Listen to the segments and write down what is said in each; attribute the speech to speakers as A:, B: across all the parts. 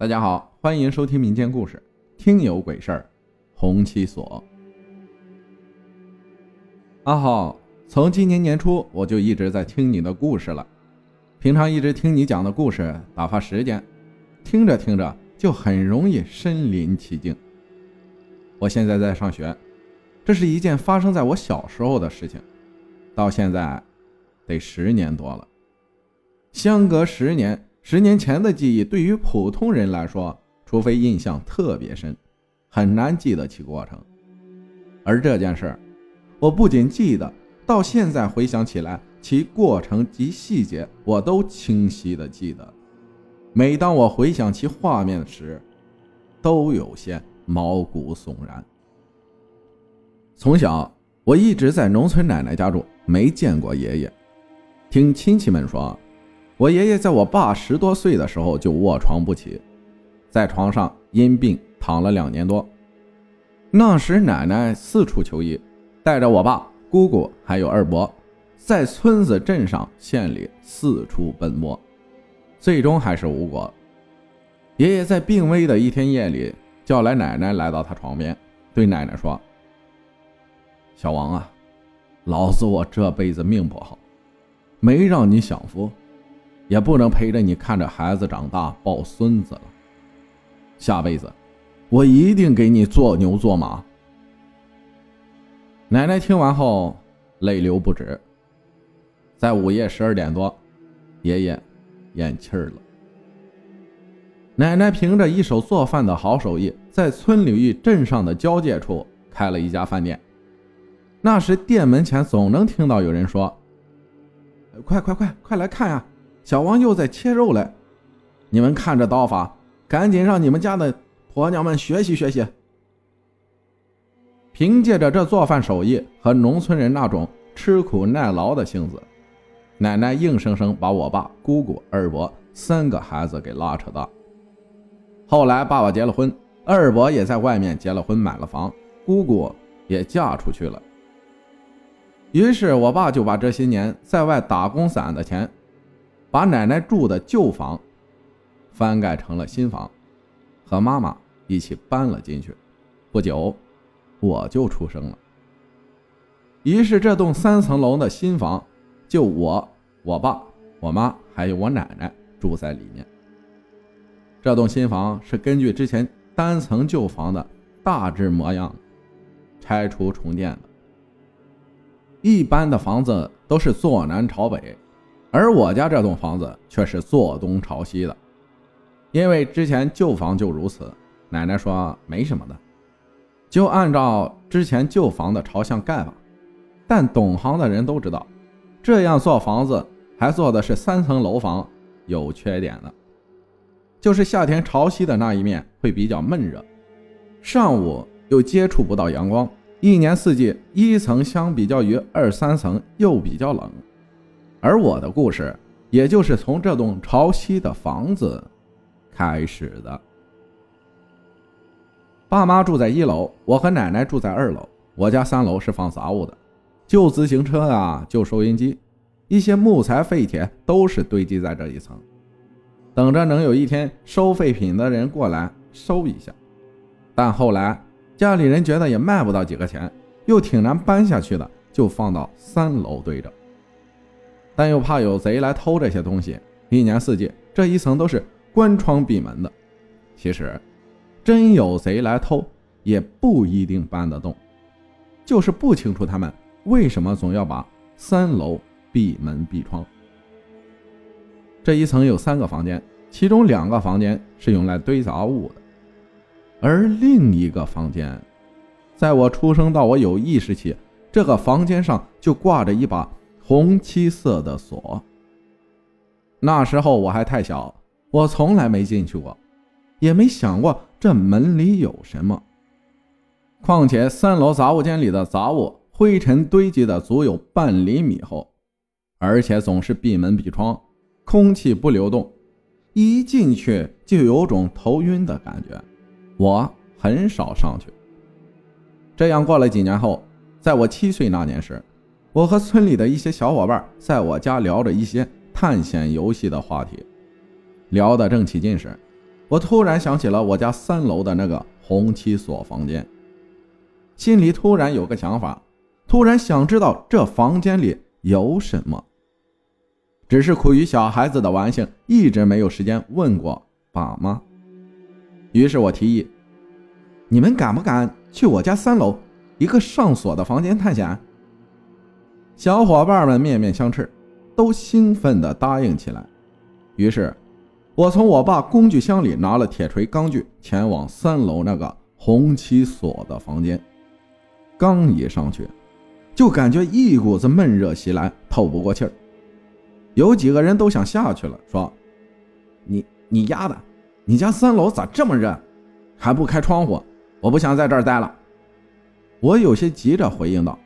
A: 大家好，欢迎收听民间故事《听有鬼事儿》，红七所。阿浩，从今年年初我就一直在听你的故事了，平常一直听你讲的故事打发时间，听着听着就很容易身临其境。我现在在上学，这是一件发生在我小时候的事情，到现在得十年多了，相隔十年。十年前的记忆对于普通人来说，除非印象特别深，很难记得起过程。而这件事，我不仅记得，到现在回想起来，其过程及细节我都清晰的记得。每当我回想其画面时，都有些毛骨悚然。从小我一直在农村奶奶家住，没见过爷爷，听亲戚们说。我爷爷在我爸十多岁的时候就卧床不起，在床上因病躺了两年多。那时奶奶四处求医，带着我爸、姑姑还有二伯，在村子、镇上、县里四处奔波，最终还是无果。爷爷在病危的一天夜里，叫来奶奶来到他床边，对奶奶说：“小王啊，老子我这辈子命不好，没让你享福。”也不能陪着你看着孩子长大抱孙子了。下辈子，我一定给你做牛做马。奶奶听完后泪流不止。在午夜十二点多，爷爷咽气儿了。奶奶凭着一手做饭的好手艺，在村里与镇上的交界处开了一家饭店。那时店门前总能听到有人说：“快快快，快来看呀！”小王又在切肉嘞，你们看这刀法，赶紧让你们家的婆娘们学习学习。凭借着这做饭手艺和农村人那种吃苦耐劳的性子，奶奶硬生生把我爸、姑姑、二伯三个孩子给拉扯大。后来爸爸结了婚，二伯也在外面结了婚，买了房，姑姑也嫁出去了。于是我爸就把这些年在外打工攒的钱。把奶奶住的旧房翻盖成了新房，和妈妈一起搬了进去。不久，我就出生了。于是，这栋三层楼的新房，就我、我爸、我妈还有我奶奶住在里面。这栋新房是根据之前单层旧房的大致模样拆除重建的。一般的房子都是坐南朝北。而我家这栋房子却是坐东朝西的，因为之前旧房就如此。奶奶说没什么的，就按照之前旧房的朝向盖吧。但懂行的人都知道，这样做房子还做的是三层楼房，有缺点的，就是夏天朝西的那一面会比较闷热，上午又接触不到阳光，一年四季一层相比较于二三层又比较冷。而我的故事，也就是从这栋朝西的房子开始的。爸妈住在一楼，我和奶奶住在二楼。我家三楼是放杂物的，旧自行车啊，旧收音机，一些木材废铁都是堆积在这一层，等着能有一天收废品的人过来收一下。但后来家里人觉得也卖不到几个钱，又挺难搬下去的，就放到三楼堆着。但又怕有贼来偷这些东西，一年四季这一层都是关窗闭门的。其实，真有贼来偷，也不一定搬得动，就是不清楚他们为什么总要把三楼闭门闭窗。这一层有三个房间，其中两个房间是用来堆杂物的，而另一个房间，在我出生到我有意识起，这个房间上就挂着一把。红漆色的锁。那时候我还太小，我从来没进去过，也没想过这门里有什么。况且三楼杂物间里的杂物灰尘堆积的足有半厘米厚，而且总是闭门闭窗，空气不流动，一进去就有种头晕的感觉。我很少上去。这样过了几年后，在我七岁那年时。我和村里的一些小伙伴在我家聊着一些探险游戏的话题，聊得正起劲时，我突然想起了我家三楼的那个红漆锁房间，心里突然有个想法，突然想知道这房间里有什么。只是苦于小孩子的玩性，一直没有时间问过爸妈。于是我提议：“你们敢不敢去我家三楼一个上锁的房间探险？”小伙伴们面面相斥，都兴奋地答应起来。于是，我从我爸工具箱里拿了铁锤、钢锯，前往三楼那个红漆锁的房间。刚一上去，就感觉一股子闷热袭来，透不过气儿。有几个人都想下去了，说：“你你丫的，你家三楼咋这么热？还不开窗户？我不想在这儿待了。”我有些急着回应道：“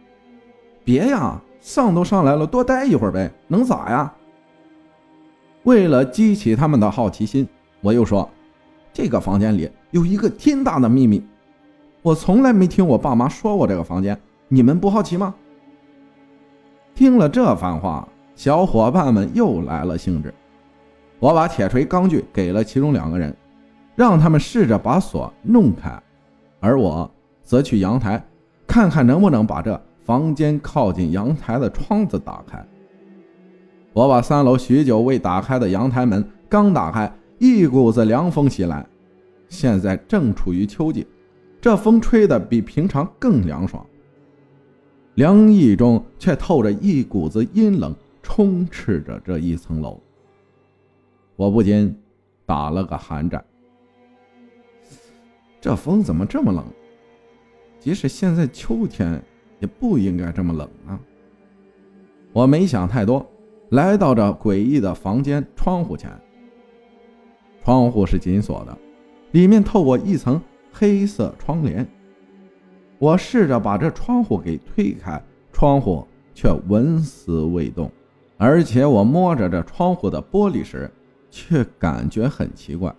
A: 别呀，上都上来了，多待一会儿呗，能咋呀？”为了激起他们的好奇心，我又说：“这个房间里有一个天大的秘密，我从来没听我爸妈说过这个房间，你们不好奇吗？”听了这番话。小伙伴们又来了兴致，我把铁锤、钢锯给了其中两个人，让他们试着把锁弄开，而我则去阳台看看能不能把这房间靠近阳台的窗子打开。我把三楼许久未打开的阳台门刚打开，一股子凉风袭来。现在正处于秋季，这风吹得比平常更凉爽，凉意中却透着一股子阴冷。充斥着这一层楼，我不禁打了个寒战。这风怎么这么冷？即使现在秋天，也不应该这么冷啊！我没想太多，来到这诡异的房间窗户前。窗户是紧锁的，里面透过一层黑色窗帘。我试着把这窗户给推开，窗户却纹丝未动。而且我摸着这窗户的玻璃时，却感觉很奇怪，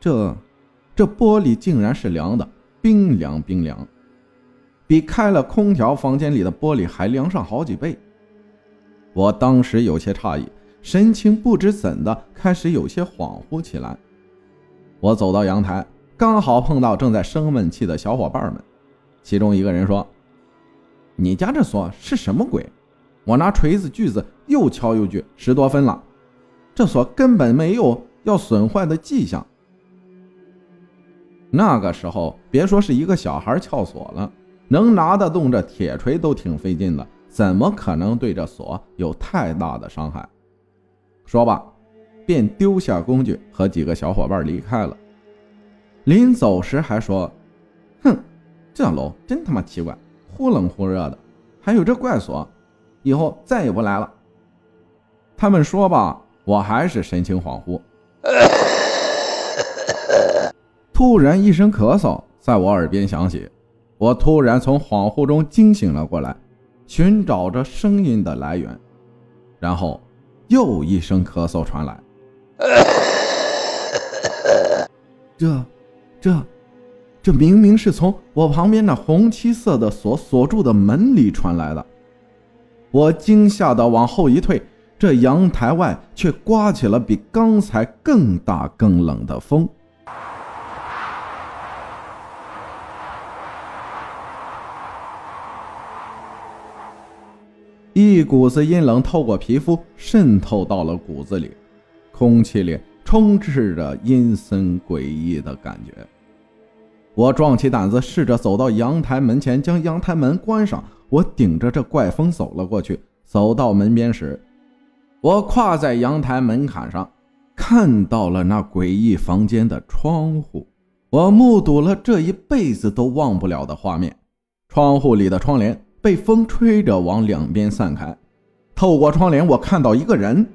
A: 这，这玻璃竟然是凉的，冰凉冰凉，比开了空调房间里的玻璃还凉上好几倍。我当时有些诧异，神情不知怎的开始有些恍惚起来。我走到阳台，刚好碰到正在生闷气的小伙伴们，其中一个人说：“你家这锁是什么鬼？”我拿锤子锯子又敲又锯，十多分了，这锁根本没有要损坏的迹象。那个时候，别说是一个小孩撬锁了，能拿得动这铁锤都挺费劲的，怎么可能对这锁有太大的伤害？说罢，便丢下工具和几个小伙伴离开了。临走时还说：“哼，这楼真他妈奇怪，忽冷忽热的，还有这怪锁。”以后再也不来了。他们说吧，我还是神情恍惚。突然一声咳嗽在我耳边响起，我突然从恍惚中惊醒了过来，寻找着声音的来源。然后又一声咳嗽传来，这、这、这明明是从我旁边那红漆色的锁锁住的门里传来的。我惊吓的往后一退，这阳台外却刮起了比刚才更大更冷的风，一股子阴冷透过皮肤渗透到了骨子里，空气里充斥着阴森诡异的感觉。我壮起胆子，试着走到阳台门前，将阳台门关上。我顶着这怪风走了过去。走到门边时，我跨在阳台门槛上，看到了那诡异房间的窗户。我目睹了这一辈子都忘不了的画面：窗户里的窗帘被风吹着往两边散开。透过窗帘，我看到一个人。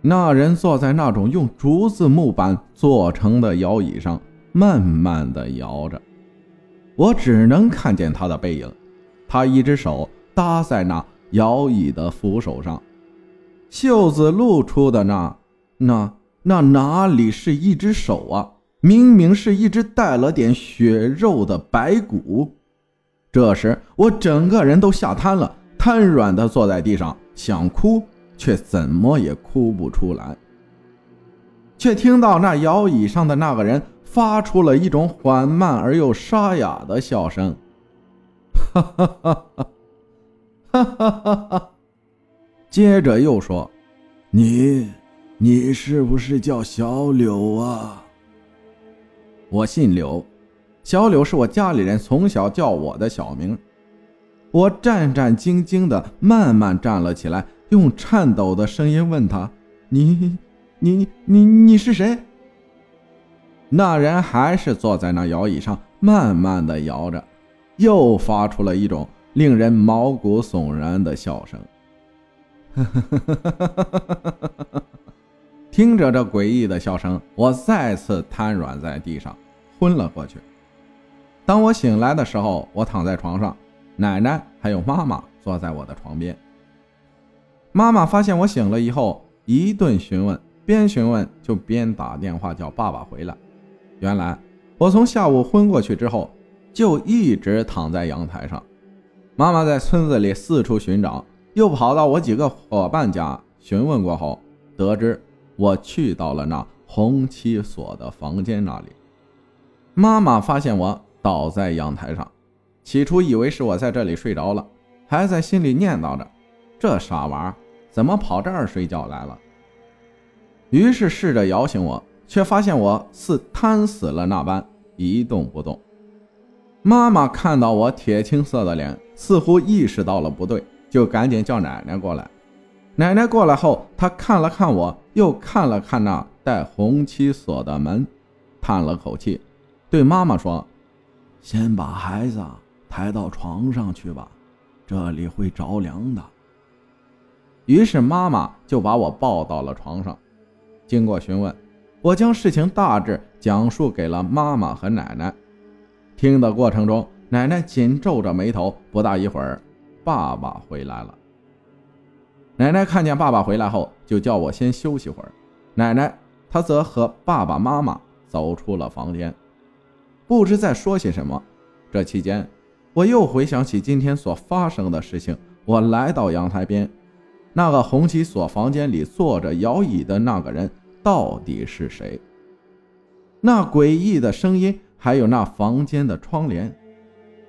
A: 那人坐在那种用竹子木板做成的摇椅上，慢慢的摇着。我只能看见他的背影，他一只手搭在那摇椅的扶手上，袖子露出的那、那、那哪里是一只手啊？明明是一只带了点血肉的白骨。这时我整个人都吓瘫了，瘫软的坐在地上，想哭。却怎么也哭不出来。却听到那摇椅上的那个人发出了一种缓慢而又沙哑的笑声，哈哈哈哈哈哈哈哈！接着又说：“
B: 你，你是不是叫小柳啊？”
A: 我姓柳，小柳是我家里人从小叫我的小名。我战战兢兢的慢慢站了起来，用颤抖的声音问他：“你？”你你你是谁？那人还是坐在那摇椅上，慢慢的摇着，又发出了一种令人毛骨悚然的笑声。听着这诡异的笑声，我再次瘫软在地上，昏了过去。当我醒来的时候，我躺在床上，奶奶还有妈妈坐在我的床边。妈妈发现我醒了以后，一顿询问。边询问就边打电话叫爸爸回来。原来我从下午昏过去之后，就一直躺在阳台上。妈妈在村子里四处寻找，又跑到我几个伙伴家询问过后，得知我去到了那红漆锁的房间那里。妈妈发现我倒在阳台上，起初以为是我在这里睡着了，还在心里念叨着：“这傻娃怎么跑这儿睡觉来了？”于是试着摇醒我，却发现我似瘫死了那般一动不动。妈妈看到我铁青色的脸，似乎意识到了不对，就赶紧叫奶奶过来。奶奶过来后，她看了看我，又看了看那带红漆锁的门，叹了口气，对妈妈说：“
B: 先把孩子抬到床上去吧，这里会着凉的。”
A: 于是妈妈就把我抱到了床上。经过询问，我将事情大致讲述给了妈妈和奶奶。听的过程中，奶奶紧皱着眉头。不大一会儿，爸爸回来了。奶奶看见爸爸回来后，就叫我先休息会儿。奶奶她则和爸爸妈妈走出了房间，不知在说些什么。这期间，我又回想起今天所发生的事情。我来到阳台边，那个红旗所房间里坐着摇椅的那个人。到底是谁？那诡异的声音，还有那房间的窗帘，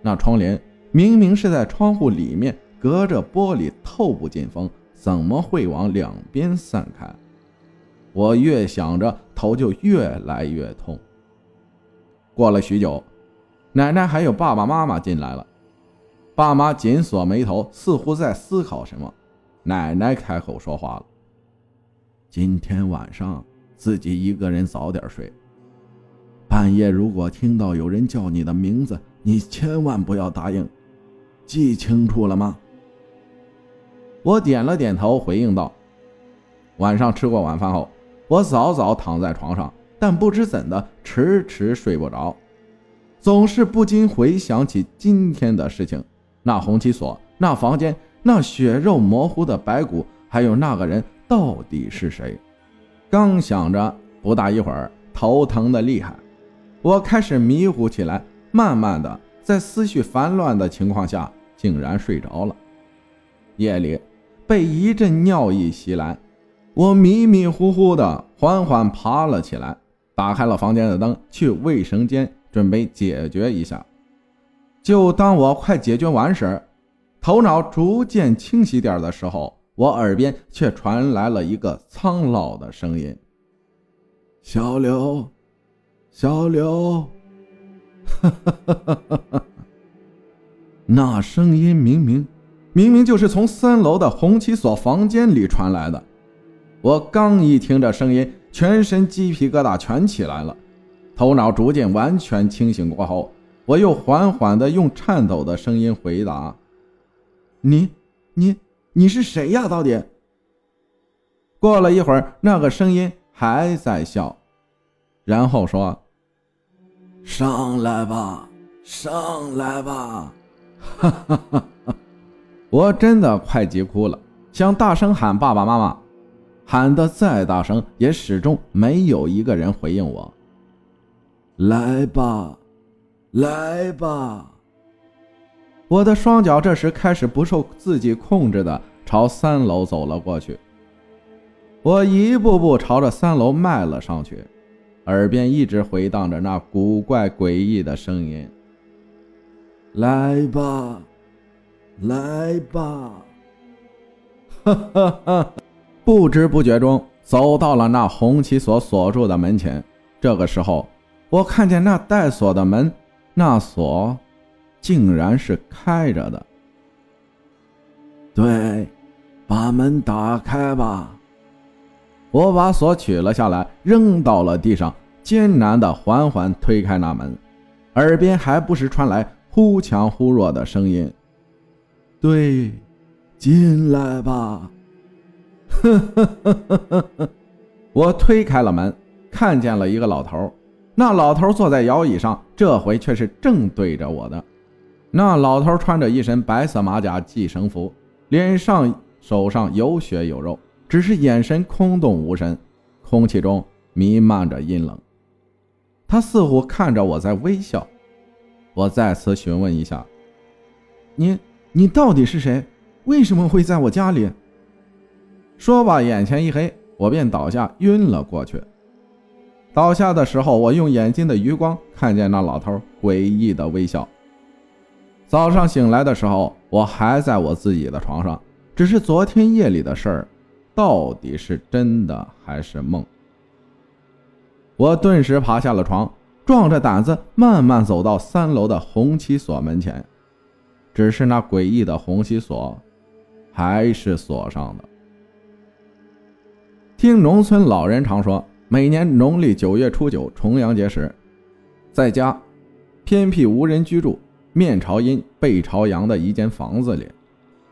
A: 那窗帘明明是在窗户里面，隔着玻璃透不进风，怎么会往两边散开？我越想着，头就越来越痛。过了许久，奶奶还有爸爸妈妈进来了，爸妈紧锁眉头，似乎在思考什么。奶奶开口说话了。今天晚上自己一个人早点睡。半夜如果听到有人叫你的名字，你千万不要答应，记清楚了吗？我点了点头，回应道：“晚上吃过晚饭后，我早早躺在床上，但不知怎的，迟迟睡不着，总是不禁回想起今天的事情：那红旗锁，那房间，那血肉模糊的白骨，还有那个人。”到底是谁？刚想着，不大一会儿，头疼的厉害，我开始迷糊起来。慢慢的，在思绪烦乱的情况下，竟然睡着了。夜里，被一阵尿意袭来，我迷迷糊糊的，缓缓爬了起来，打开了房间的灯，去卫生间准备解决一下。就当我快解决完时，头脑逐渐清晰点的时候。我耳边却传来了一个苍老的声音：“
B: 小刘，小刘。”
A: 那声音明明明明就是从三楼的红旗所房间里传来的。我刚一听这声音，全身鸡皮疙瘩全起来了。头脑逐渐完全清醒过后，我又缓缓地用颤抖的声音回答：“你，你。”你是谁呀？到底？过了一会儿，那个声音还在笑，然后说：“
B: 上来吧，上来吧！”
A: 哈哈哈！我真的快急哭了，想大声喊爸爸妈妈，喊得再大声，也始终没有一个人回应我。
B: 来吧，来吧！
A: 我的双脚这时开始不受自己控制的朝三楼走了过去，我一步步朝着三楼迈了上去，耳边一直回荡着那古怪诡异的声音：“
B: 来吧，来吧！”
A: 哈哈哈！不知不觉中，走到了那红旗锁锁住的门前。这个时候，我看见那带锁的门，那锁竟然是开着的。
B: 对，把门打开吧。
A: 我把锁取了下来，扔到了地上，艰难地缓缓推开那门，耳边还不时传来忽强忽弱的声音：“
B: 对，进来吧。”
A: 呵呵呵呵呵呵。我推开了门，看见了一个老头。那老头坐在摇椅上，这回却是正对着我的。那老头穿着一身白色马甲系绳服，脸上、手上有血有肉。只是眼神空洞无神，空气中弥漫着阴冷。他似乎看着我在微笑。我再次询问一下：“你，你到底是谁？为什么会在我家里？”说罢，眼前一黑，我便倒下晕了过去。倒下的时候，我用眼睛的余光看见那老头诡异的微笑。早上醒来的时候，我还在我自己的床上，只是昨天夜里的事儿。到底是真的还是梦？我顿时爬下了床，壮着胆子慢慢走到三楼的红漆锁门前。只是那诡异的红漆锁还是锁上的。听农村老人常说，每年农历九月初九重阳节时，在家偏僻无人居住、面朝阴背朝阳的一间房子里，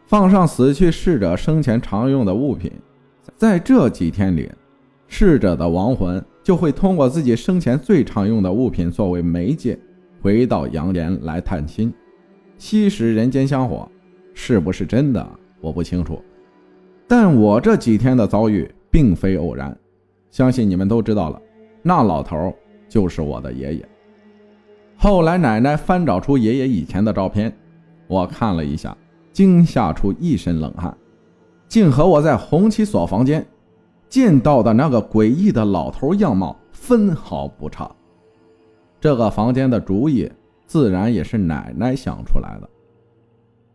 A: 放上死去逝者生前常用的物品。在这几天里，逝者的亡魂就会通过自己生前最常用的物品作为媒介，回到阳间来探亲，吸食人间香火。是不是真的，我不清楚。但我这几天的遭遇并非偶然，相信你们都知道了。那老头就是我的爷爷。后来奶奶翻找出爷爷以前的照片，我看了一下，惊吓出一身冷汗。竟和我在红旗所房间见到的那个诡异的老头样貌分毫不差。这个房间的主意自然也是奶奶想出来的，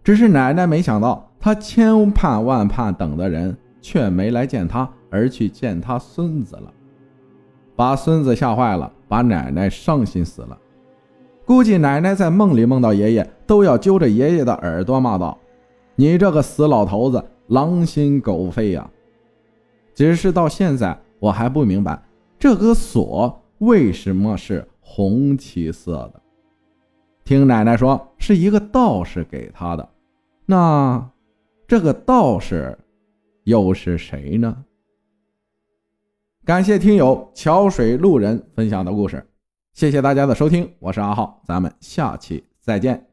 A: 只是奶奶没想到，她千盼万盼等的人却没来见她，而去见他孙子了，把孙子吓坏了，把奶奶伤心死了。估计奶奶在梦里梦到爷爷，都要揪着爷爷的耳朵骂道：“你这个死老头子！”狼心狗肺呀！只是到现在我还不明白，这个锁为什么是红漆色的。听奶奶说是一个道士给她的，那这个道士又是谁呢？感谢听友桥水路人分享的故事，谢谢大家的收听，我是阿浩，咱们下期再见。